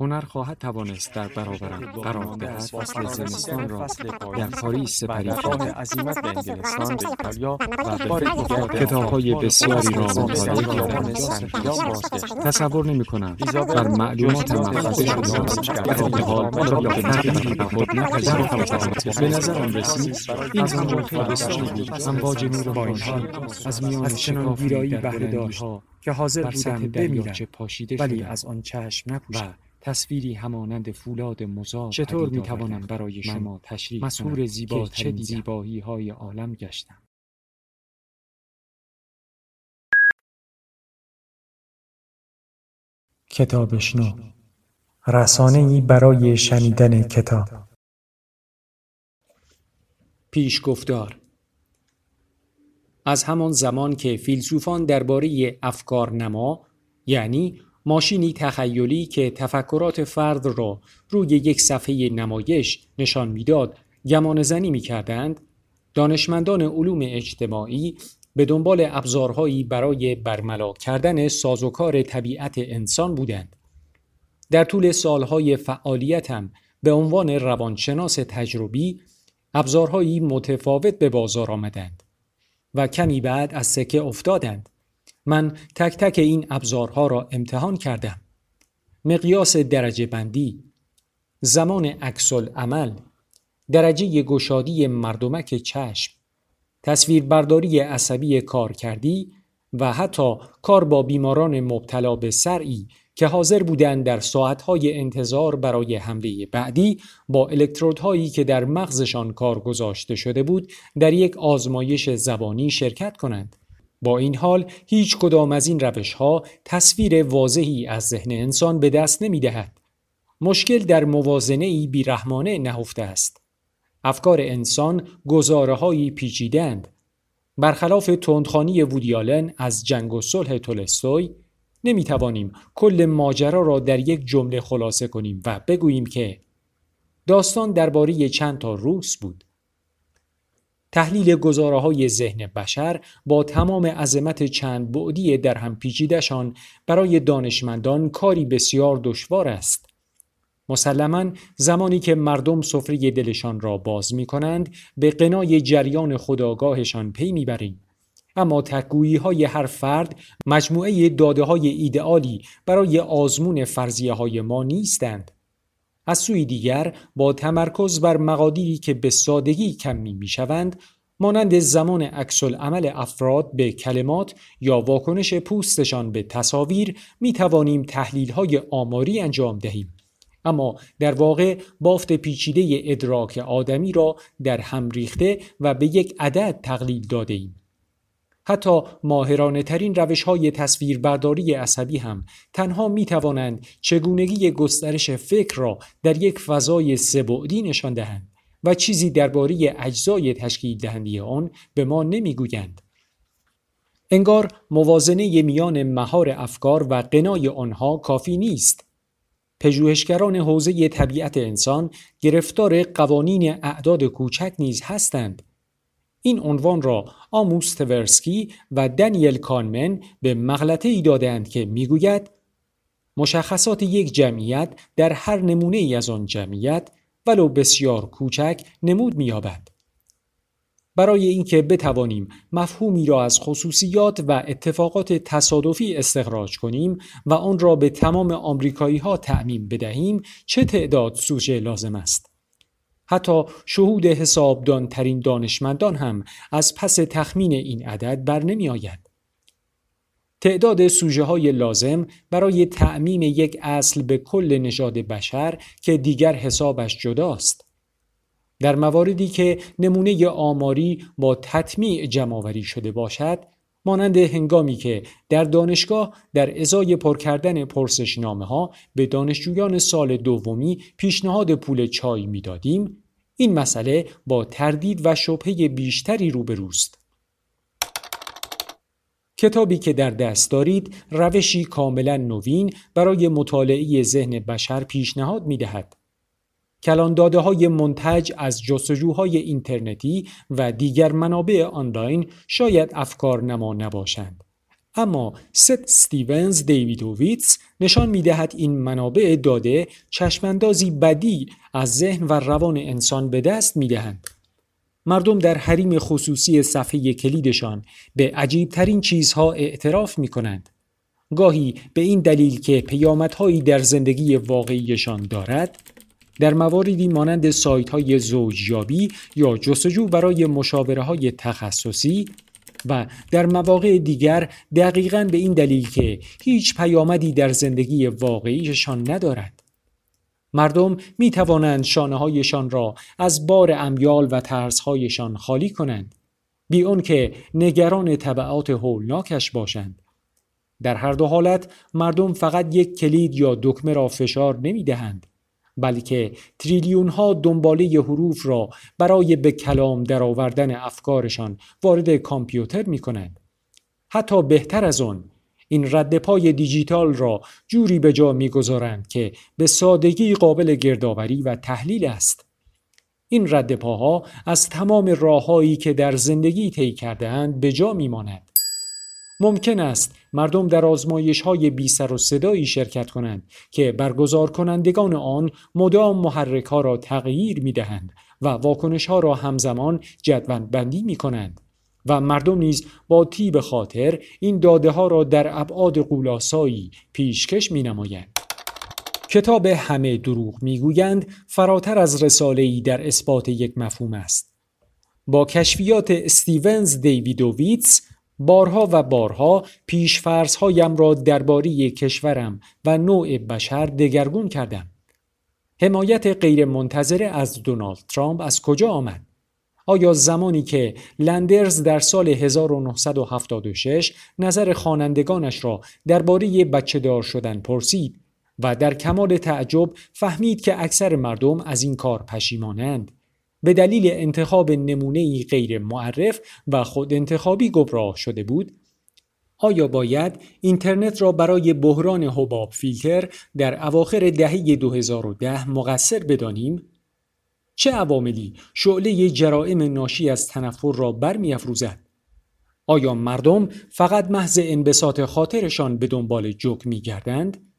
هنر خواهد توانست در برابرم قرار دهد فصل زمستان را در پاریس سپری کرده عظیمت به انگلستان به ایتالیا و بار دیگر کتابهای بسیاری را مطالعه کردم تصور نمی کنم بر معلومات محفظه شده در حال را به تغییر خود نپذیرفتم به نظرم رسید. این زمان بسیاری بود امواج نور بانشی از میان شکاف بهره داشت که حاضر بودم بمیرم ولی از آن چشم نپوشم تصویری همانند فولاد مزار چطور می توانم برای شما تشریح مسهور زیبا چه زیبایی های عالم گشتم. کتابشنو. رسانه ای برای شنیدن کتاب. پیشگفتار. از همان زمان که فیلسوفان درباره افکار نما یعنی ماشینی تخیلی که تفکرات فرد را روی یک صفحه نمایش نشان می‌داد گمان زنی می کردند دانشمندان علوم اجتماعی به دنبال ابزارهایی برای برملا کردن سازوکار طبیعت انسان بودند. در طول سالهای فعالیتم به عنوان روانشناس تجربی ابزارهایی متفاوت به بازار آمدند و کمی بعد از سکه افتادند. من تک تک این ابزارها را امتحان کردم. مقیاس درجه بندی، زمان اکسل عمل، درجه گشادی مردمک چشم، تصویربرداری عصبی کار کردی و حتی کار با بیماران مبتلا به سرعی که حاضر بودند در ساعتهای انتظار برای حمله بعدی با الکترودهایی که در مغزشان کار گذاشته شده بود در یک آزمایش زبانی شرکت کنند. با این حال هیچ کدام از این روش ها تصویر واضحی از ذهن انسان به دست نمی دهد. مشکل در موازنه ای بیرحمانه نهفته است. افکار انسان گزاره هایی پیچیدند. برخلاف تندخانی وودیالن از جنگ و صلح تولستوی نمی توانیم کل ماجرا را در یک جمله خلاصه کنیم و بگوییم که داستان درباره چند تا روس بود. تحلیل گزاره های ذهن بشر با تمام عظمت چند بعدی در هم پیچیدشان برای دانشمندان کاری بسیار دشوار است. مسلما زمانی که مردم سفره دلشان را باز می کنند به قنای جریان خداگاهشان پی می بریم. اما تکگویی های هر فرد مجموعه داده های برای آزمون فرضیه های ما نیستند. از سوی دیگر با تمرکز بر مقادیری که به سادگی کمی می‌شوند مانند زمان عکس عمل افراد به کلمات یا واکنش پوستشان به تصاویر می توانیم تحلیل های آماری انجام دهیم اما در واقع بافت پیچیده ادراک آدمی را در هم ریخته و به یک عدد تقلیل داده ایم. حتی ماهرانه ترین روش های تصویربرداری عصبی هم تنها می توانند چگونگی گسترش فکر را در یک فضای سبعدی نشان دهند و چیزی درباره اجزای تشکیل دهنده آن به ما نمی‌گویند. انگار موازنه میان مهار افکار و قنای آنها کافی نیست. پژوهشگران حوزه طبیعت انسان گرفتار قوانین اعداد کوچک نیز هستند این عنوان را آموس تورسکی و دانیل کانمن به مغلطه ای دادند که می‌گوید مشخصات یک جمعیت در هر نمونه ای از آن جمعیت ولو بسیار کوچک نمود مییابد. برای اینکه بتوانیم مفهومی را از خصوصیات و اتفاقات تصادفی استخراج کنیم و آن را به تمام آمریکایی ها تعمیم بدهیم چه تعداد سوژه لازم است؟ حتی شهود حسابدان ترین دانشمندان هم از پس تخمین این عدد بر نمی آید. تعداد سوژه های لازم برای تعمیم یک اصل به کل نژاد بشر که دیگر حسابش جداست. در مواردی که نمونه آماری با تطمیع جمعآوری شده باشد مانند هنگامی که در دانشگاه در ازای پر کردن پرسشنامه ها به دانشجویان سال دومی پیشنهاد پول چای دادیم این مسئله با تردید و شبهه بیشتری روبروست کتابی که در دست دارید روشی کاملا نوین برای مطالعه ذهن بشر پیشنهاد می دهد. کلان داده های منتج از جستجوهای اینترنتی و دیگر منابع آنلاین شاید افکار نما نباشند. اما ست ستیونز دیویدوویتس نشان می دهد این منابع داده چشماندازی بدی از ذهن و روان انسان به دست می دهند. مردم در حریم خصوصی صفحه کلیدشان به عجیبترین چیزها اعتراف می کنند. گاهی به این دلیل که پیامدهایی در زندگی واقعیشان دارد در مواردی مانند سایت های زوجیابی یا جستجو برای مشاوره های تخصصی و در مواقع دیگر دقیقا به این دلیل که هیچ پیامدی در زندگی واقعیشان ندارد. مردم می توانند شانه هایشان را از بار امیال و ترسهایشان خالی کنند بی اون که نگران طبعات هولناکش باشند. در هر دو حالت مردم فقط یک کلید یا دکمه را فشار نمی دهند بلکه تریلیون ها دنباله حروف را برای به کلام درآوردن افکارشان وارد کامپیوتر می کنند. حتی بهتر از آن این رد پای دیجیتال را جوری به جا می‌گذارند که به سادگی قابل گردآوری و تحلیل است. این رد پاها از تمام راههایی که در زندگی طی کردهاند به جا میماند. ممکن است مردم در آزمایش های بی سر و صدایی شرکت کنند که برگزار کنندگان آن مدام محرک ها را تغییر می دهند و واکنش ها را همزمان جدول بندی می کنند و مردم نیز با تیب خاطر این داده ها را در ابعاد قولاسایی پیشکش می نمایند. کتاب همه دروغ می‌گویند فراتر از رساله‌ای در اثبات یک مفهوم است. با کشفیات استیونز دیویدوویتس بارها و بارها هایم را درباره کشورم و نوع بشر دگرگون کردم. حمایت غیر منتظره از دونالد ترامپ از کجا آمد؟ آیا زمانی که لندرز در سال 1976 نظر خوانندگانش را درباره بچه دار شدن پرسید و در کمال تعجب فهمید که اکثر مردم از این کار پشیمانند به دلیل انتخاب نمونه غیر معرف و خود انتخابی گمراه شده بود آیا باید اینترنت را برای بحران حباب فیلتر در اواخر دهه 2010 مقصر بدانیم؟ چه عواملی شعله جرائم ناشی از تنفر را برمیافروزد؟ آیا مردم فقط محض انبساط خاطرشان به دنبال جوک میگردند؟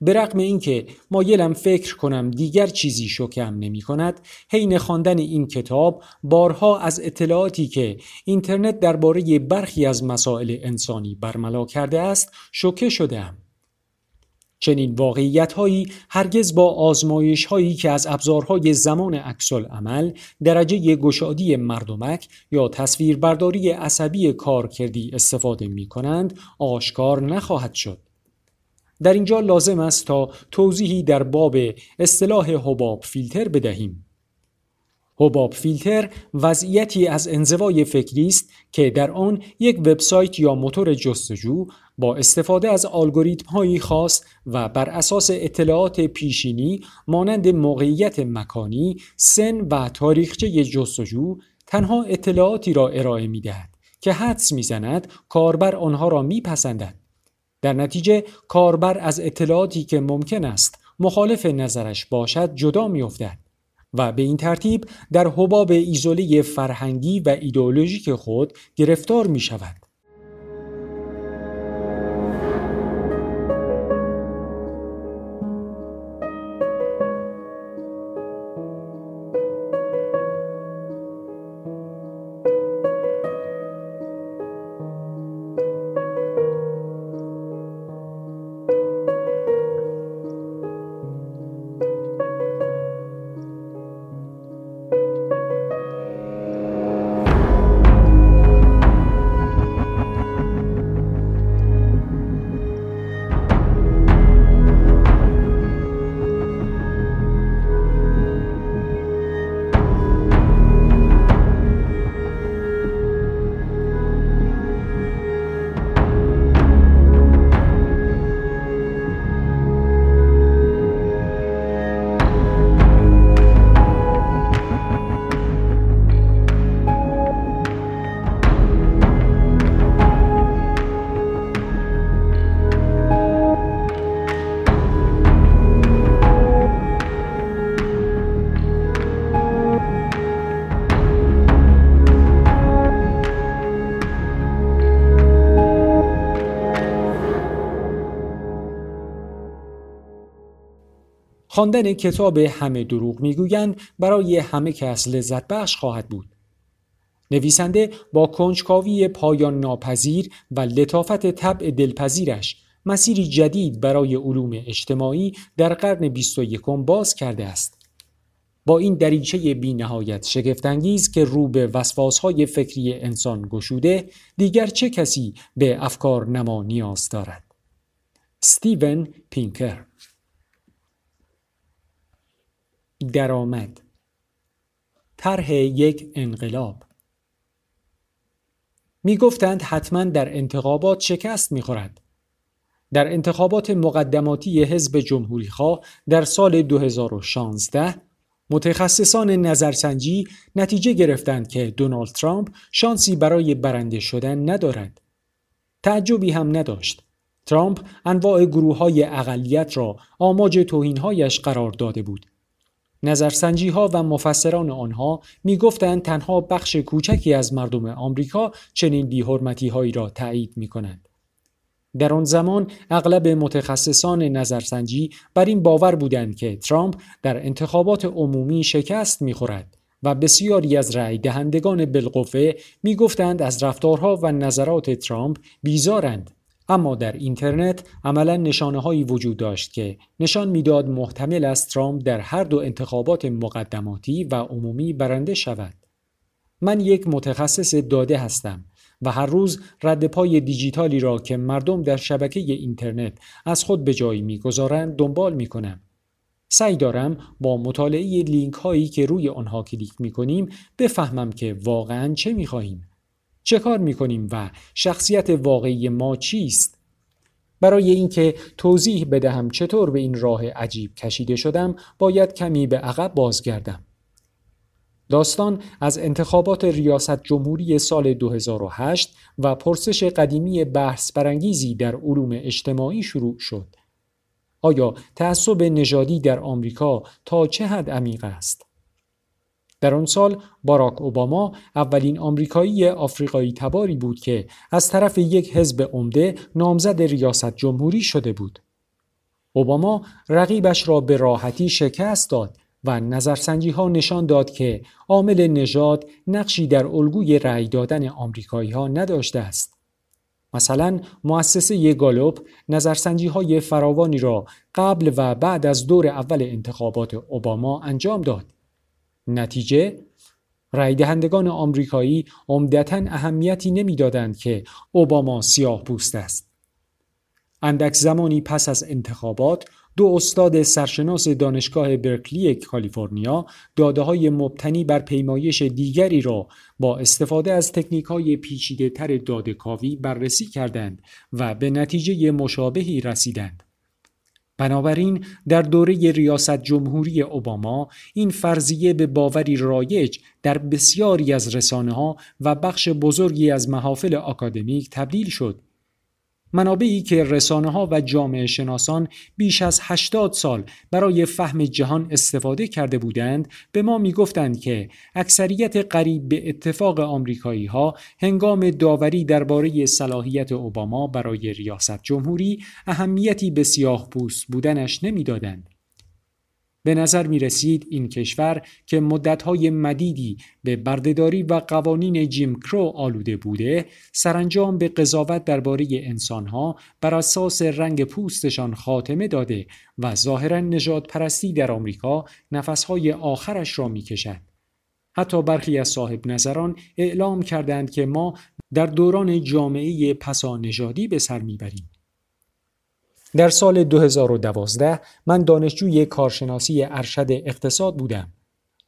به رغم اینکه مایلم فکر کنم دیگر چیزی شکم نمی کند حین خواندن این کتاب بارها از اطلاعاتی که اینترنت درباره برخی از مسائل انسانی برملا کرده است شوکه شدم چنین واقعیت هایی هرگز با آزمایش هایی که از ابزارهای زمان اکسل عمل درجه گشادی مردمک یا تصویربرداری عصبی کارکردی استفاده می کنند آشکار نخواهد شد. در اینجا لازم است تا توضیحی در باب اصطلاح حباب فیلتر بدهیم. حباب فیلتر وضعیتی از انزوای فکری است که در آن یک وبسایت یا موتور جستجو با استفاده از الگوریتم هایی خاص و بر اساس اطلاعات پیشینی مانند موقعیت مکانی، سن و تاریخچه جستجو تنها اطلاعاتی را ارائه می دهد که حدس می‌زند کاربر آنها را میپسندد در نتیجه کاربر از اطلاعاتی که ممکن است مخالف نظرش باشد جدا میافتد و به این ترتیب در حباب ایزوله فرهنگی و ایدئولوژیک خود گرفتار می شود. خواندن کتاب همه دروغ می‌گویند برای همه کس لذت بخش خواهد بود. نویسنده با کنجکاوی پایان ناپذیر و لطافت طبع دلپذیرش مسیری جدید برای علوم اجتماعی در قرن 21 باز کرده است. با این دریچه بی نهایت شگفتانگیز که رو به وسواسهای فکری انسان گشوده دیگر چه کسی به افکار نما نیاز دارد؟ ستیون پینکر درآمد طرح یک انقلاب می گفتند حتما در انتخابات شکست می خورد. در انتخابات مقدماتی حزب جمهوریخواه در سال 2016 متخصصان نظرسنجی نتیجه گرفتند که دونالد ترامپ شانسی برای برنده شدن ندارد. تعجبی هم نداشت. ترامپ انواع گروه های اقلیت را آماج توهینهایش قرار داده بود. نظرسنجی ها و مفسران آنها می گفتند تنها بخش کوچکی از مردم آمریکا چنین بیحرمتی هایی را تایید می کنند. در آن زمان اغلب متخصصان نظرسنجی بر این باور بودند که ترامپ در انتخابات عمومی شکست می‌خورد و بسیاری از رأی دهندگان بالقوه می‌گفتند از رفتارها و نظرات ترامپ بیزارند اما در اینترنت عملا نشانه هایی وجود داشت که نشان می‌داد محتمل است ترامپ در هر دو انتخابات مقدماتی و عمومی برنده شود من یک متخصص داده هستم و هر روز رد پای دیجیتالی را که مردم در شبکه اینترنت از خود به جایی می‌گذارند دنبال می کنم. سعی دارم با مطالعه لینک هایی که روی آنها کلیک می کنیم بفهمم که واقعا چه می خواهیم. چه کار می کنیم و شخصیت واقعی ما چیست؟ برای اینکه توضیح بدهم چطور به این راه عجیب کشیده شدم باید کمی به عقب بازگردم. داستان از انتخابات ریاست جمهوری سال 2008 و پرسش قدیمی بحث برانگیزی در علوم اجتماعی شروع شد. آیا تعصب نژادی در آمریکا تا چه حد عمیق است؟ در آن سال باراک اوباما اولین آمریکایی آفریقایی تباری بود که از طرف یک حزب عمده نامزد ریاست جمهوری شده بود. اوباما رقیبش را به راحتی شکست داد و نظرسنجی ها نشان داد که عامل نژاد نقشی در الگوی رأی دادن آمریکایی ها نداشته است. مثلا مؤسسه گالوب نظرسنجی های فراوانی را قبل و بعد از دور اول انتخابات اوباما انجام داد. نتیجه رای دهندگان آمریکایی عمدتا اهمیتی نمی‌دادند که اوباما سیاه پوست است. اندک زمانی پس از انتخابات دو استاد سرشناس دانشگاه برکلی کالیفرنیا داده های مبتنی بر پیمایش دیگری را با استفاده از تکنیک های پیچیده تر دادکاوی بررسی کردند و به نتیجه مشابهی رسیدند. بنابراین در دوره ریاست جمهوری اوباما این فرضیه به باوری رایج در بسیاری از رسانه ها و بخش بزرگی از محافل آکادمیک تبدیل شد. منابعی که رسانه ها و جامعه شناسان بیش از 80 سال برای فهم جهان استفاده کرده بودند به ما می گفتند که اکثریت قریب به اتفاق آمریکایی ها هنگام داوری درباره صلاحیت اوباما برای ریاست جمهوری اهمیتی به سیاه پوست بودنش نمی‌دادند. به نظر می رسید این کشور که مدتهای مدیدی به بردهداری و قوانین جیم کرو آلوده بوده سرانجام به قضاوت درباره انسانها بر اساس رنگ پوستشان خاتمه داده و ظاهرا نجات پرستی در آمریکا نفسهای آخرش را می کشد. حتی برخی از صاحب نظران اعلام کردند که ما در دوران جامعه پسا نژادی به سر می‌بریم. در سال 2012 من دانشجوی کارشناسی ارشد اقتصاد بودم.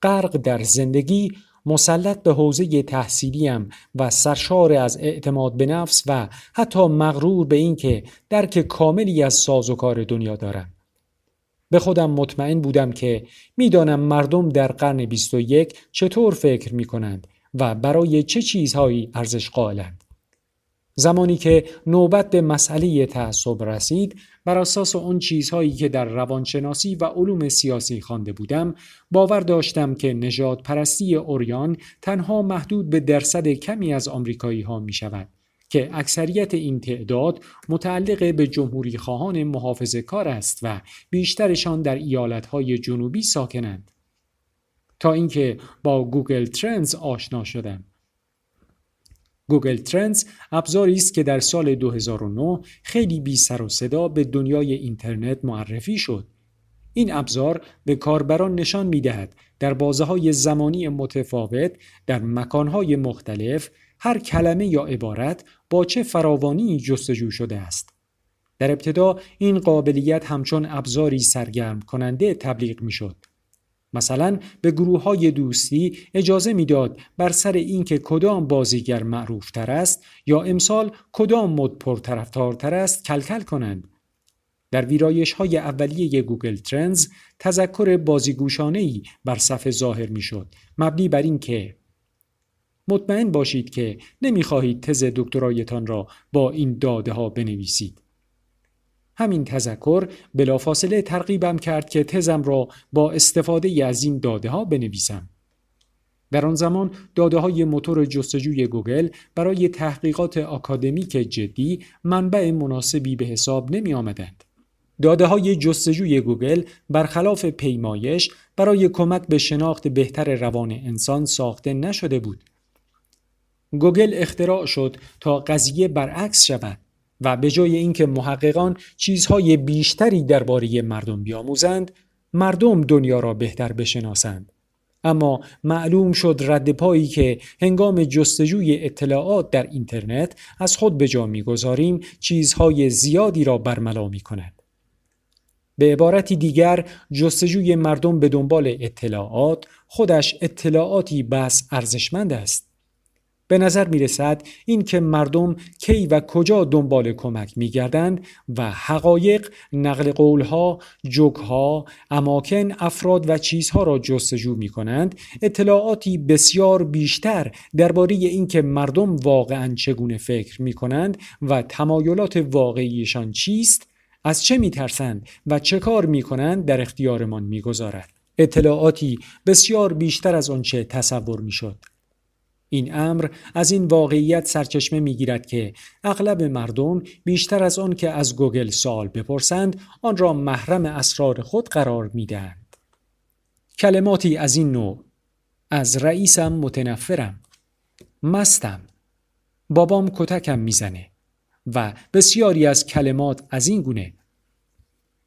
غرق در زندگی مسلط به حوزه تحصیلیم و سرشار از اعتماد به نفس و حتی مغرور به اینکه درک کاملی از سازوکار دنیا دارم. به خودم مطمئن بودم که می‌دانم مردم در قرن 21 چطور فکر می کنند و برای چه چیزهایی ارزش قائلند. زمانی که نوبت به مسئله تعصب رسید بر اساس اون چیزهایی که در روانشناسی و علوم سیاسی خوانده بودم باور داشتم که نجات پرستی اوریان تنها محدود به درصد کمی از آمریکایی ها می شود که اکثریت این تعداد متعلق به جمهوری خواهان محافظ کار است و بیشترشان در ایالتهای جنوبی ساکنند. تا اینکه با گوگل ترندز آشنا شدم. گوگل ترندز ابزاری است که در سال 2009 خیلی بی سر و صدا به دنیای اینترنت معرفی شد. این ابزار به کاربران نشان می دهد در بازه های زمانی متفاوت در مکانهای مختلف هر کلمه یا عبارت با چه فراوانی جستجو شده است. در ابتدا این قابلیت همچون ابزاری سرگرم کننده تبلیغ می شد. مثلا به گروه های دوستی اجازه می‌داد بر سر اینکه کدام بازیگر معروف تر است یا امسال کدام مد پرطرفدارتر است کلکل کنند. در ویرایش های اولیه گوگل ترندز تذکر بازیگوشانه ای بر صفحه ظاهر می شد مبنی بر اینکه مطمئن باشید که نمی‌خواهید تز دکترایتان را با این داده ها بنویسید. همین تذکر بلافاصله ترغیبم کرد که تزم را با استفاده از این داده ها بنویسم. در آن زمان داده های موتور جستجوی گوگل برای تحقیقات آکادمیک جدی منبع مناسبی به حساب نمی آمدند. داده های جستجوی گوگل برخلاف پیمایش برای کمک به شناخت بهتر روان انسان ساخته نشده بود. گوگل اختراع شد تا قضیه برعکس شود و به جای اینکه محققان چیزهای بیشتری درباره مردم بیاموزند مردم دنیا را بهتر بشناسند اما معلوم شد رد پایی که هنگام جستجوی اطلاعات در اینترنت از خود به جا می‌گذاریم چیزهای زیادی را برملا می کند. به عبارتی دیگر جستجوی مردم به دنبال اطلاعات خودش اطلاعاتی بس ارزشمند است. به نظر می رسد این که مردم کی و کجا دنبال کمک می گردند و حقایق، نقل قولها، جوکها، اماکن، افراد و چیزها را جستجو می کنند اطلاعاتی بسیار بیشتر درباره اینکه مردم واقعا چگونه فکر می کنند و تمایلات واقعیشان چیست از چه می ترسند و چه کار می کنند در اختیارمان می گذارد. اطلاعاتی بسیار بیشتر از آنچه تصور می شد. این امر از این واقعیت سرچشمه می‌گیرد که اغلب مردم بیشتر از آن که از گوگل سوال بپرسند آن را محرم اسرار خود قرار می‌دهند. کلماتی از این نوع از رئیسم متنفرم مستم بابام کتکم می‌زنه و بسیاری از کلمات از این گونه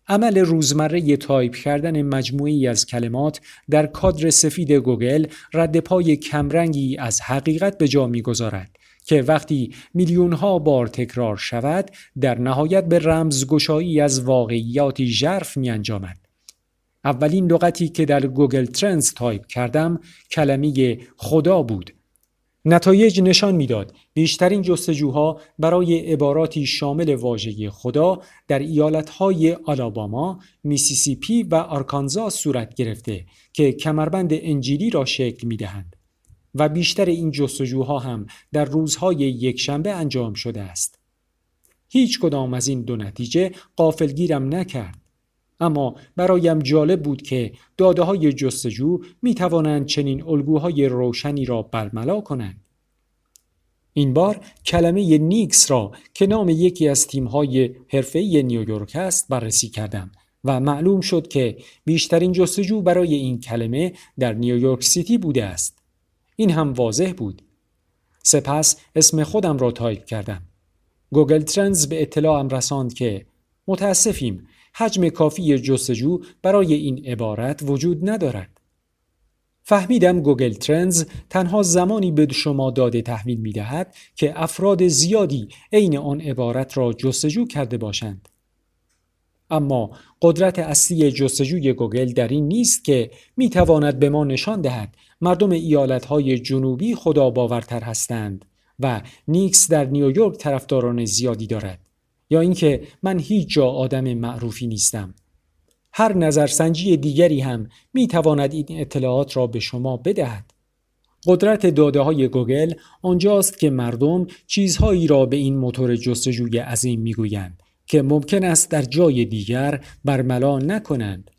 عمل روزمره تایپ کردن مجموعی از کلمات در کادر سفید گوگل رد پای کمرنگی از حقیقت به جا می‌گذارد که وقتی میلیون ها بار تکرار شود در نهایت به رمزگشایی از واقعیاتی ژرف می انجامد. اولین لغتی که در Google Trends تایپ کردم کلمه خدا بود نتایج نشان می‌داد بیشترین جستجوها برای عباراتی شامل واژه خدا در ایالتهای آلاباما، میسیسیپی و آرکانزاس صورت گرفته که کمربند انجیلی را شکل می‌دهند و بیشتر این جستجوها هم در روزهای یکشنبه انجام شده است. هیچ کدام از این دو نتیجه غافلگیرم نکرد. اما برایم جالب بود که داده های جستجو می توانند چنین الگوهای روشنی را برملا کنند. این بار کلمه نیکس را که نام یکی از تیم‌های حرفه‌ای نیویورک است بررسی کردم و معلوم شد که بیشترین جستجو برای این کلمه در نیویورک سیتی بوده است. این هم واضح بود. سپس اسم خودم را تایپ کردم. Google Trends به اطلاعم رساند که متاسفیم حجم کافی جستجو برای این عبارت وجود ندارد. فهمیدم Google Trends تنها زمانی به شما داده تحویل می دهد که افراد زیادی عین آن عبارت را جستجو کرده باشند. اما قدرت اصلی جستجوی گوگل در این نیست که می تواند به ما نشان دهد مردم ایالتهای جنوبی خدا باورتر هستند و نیکس در نیویورک طرفداران زیادی دارد یا اینکه من هیچ جا آدم معروفی نیستم هر نظرسنجی دیگری هم می تواند این اطلاعات را به شما بدهد. قدرت داده های گوگل آنجاست که مردم چیزهایی را به این موتور جستجوی عظیم می‌گویند که ممکن است در جای دیگر برملا نکنند.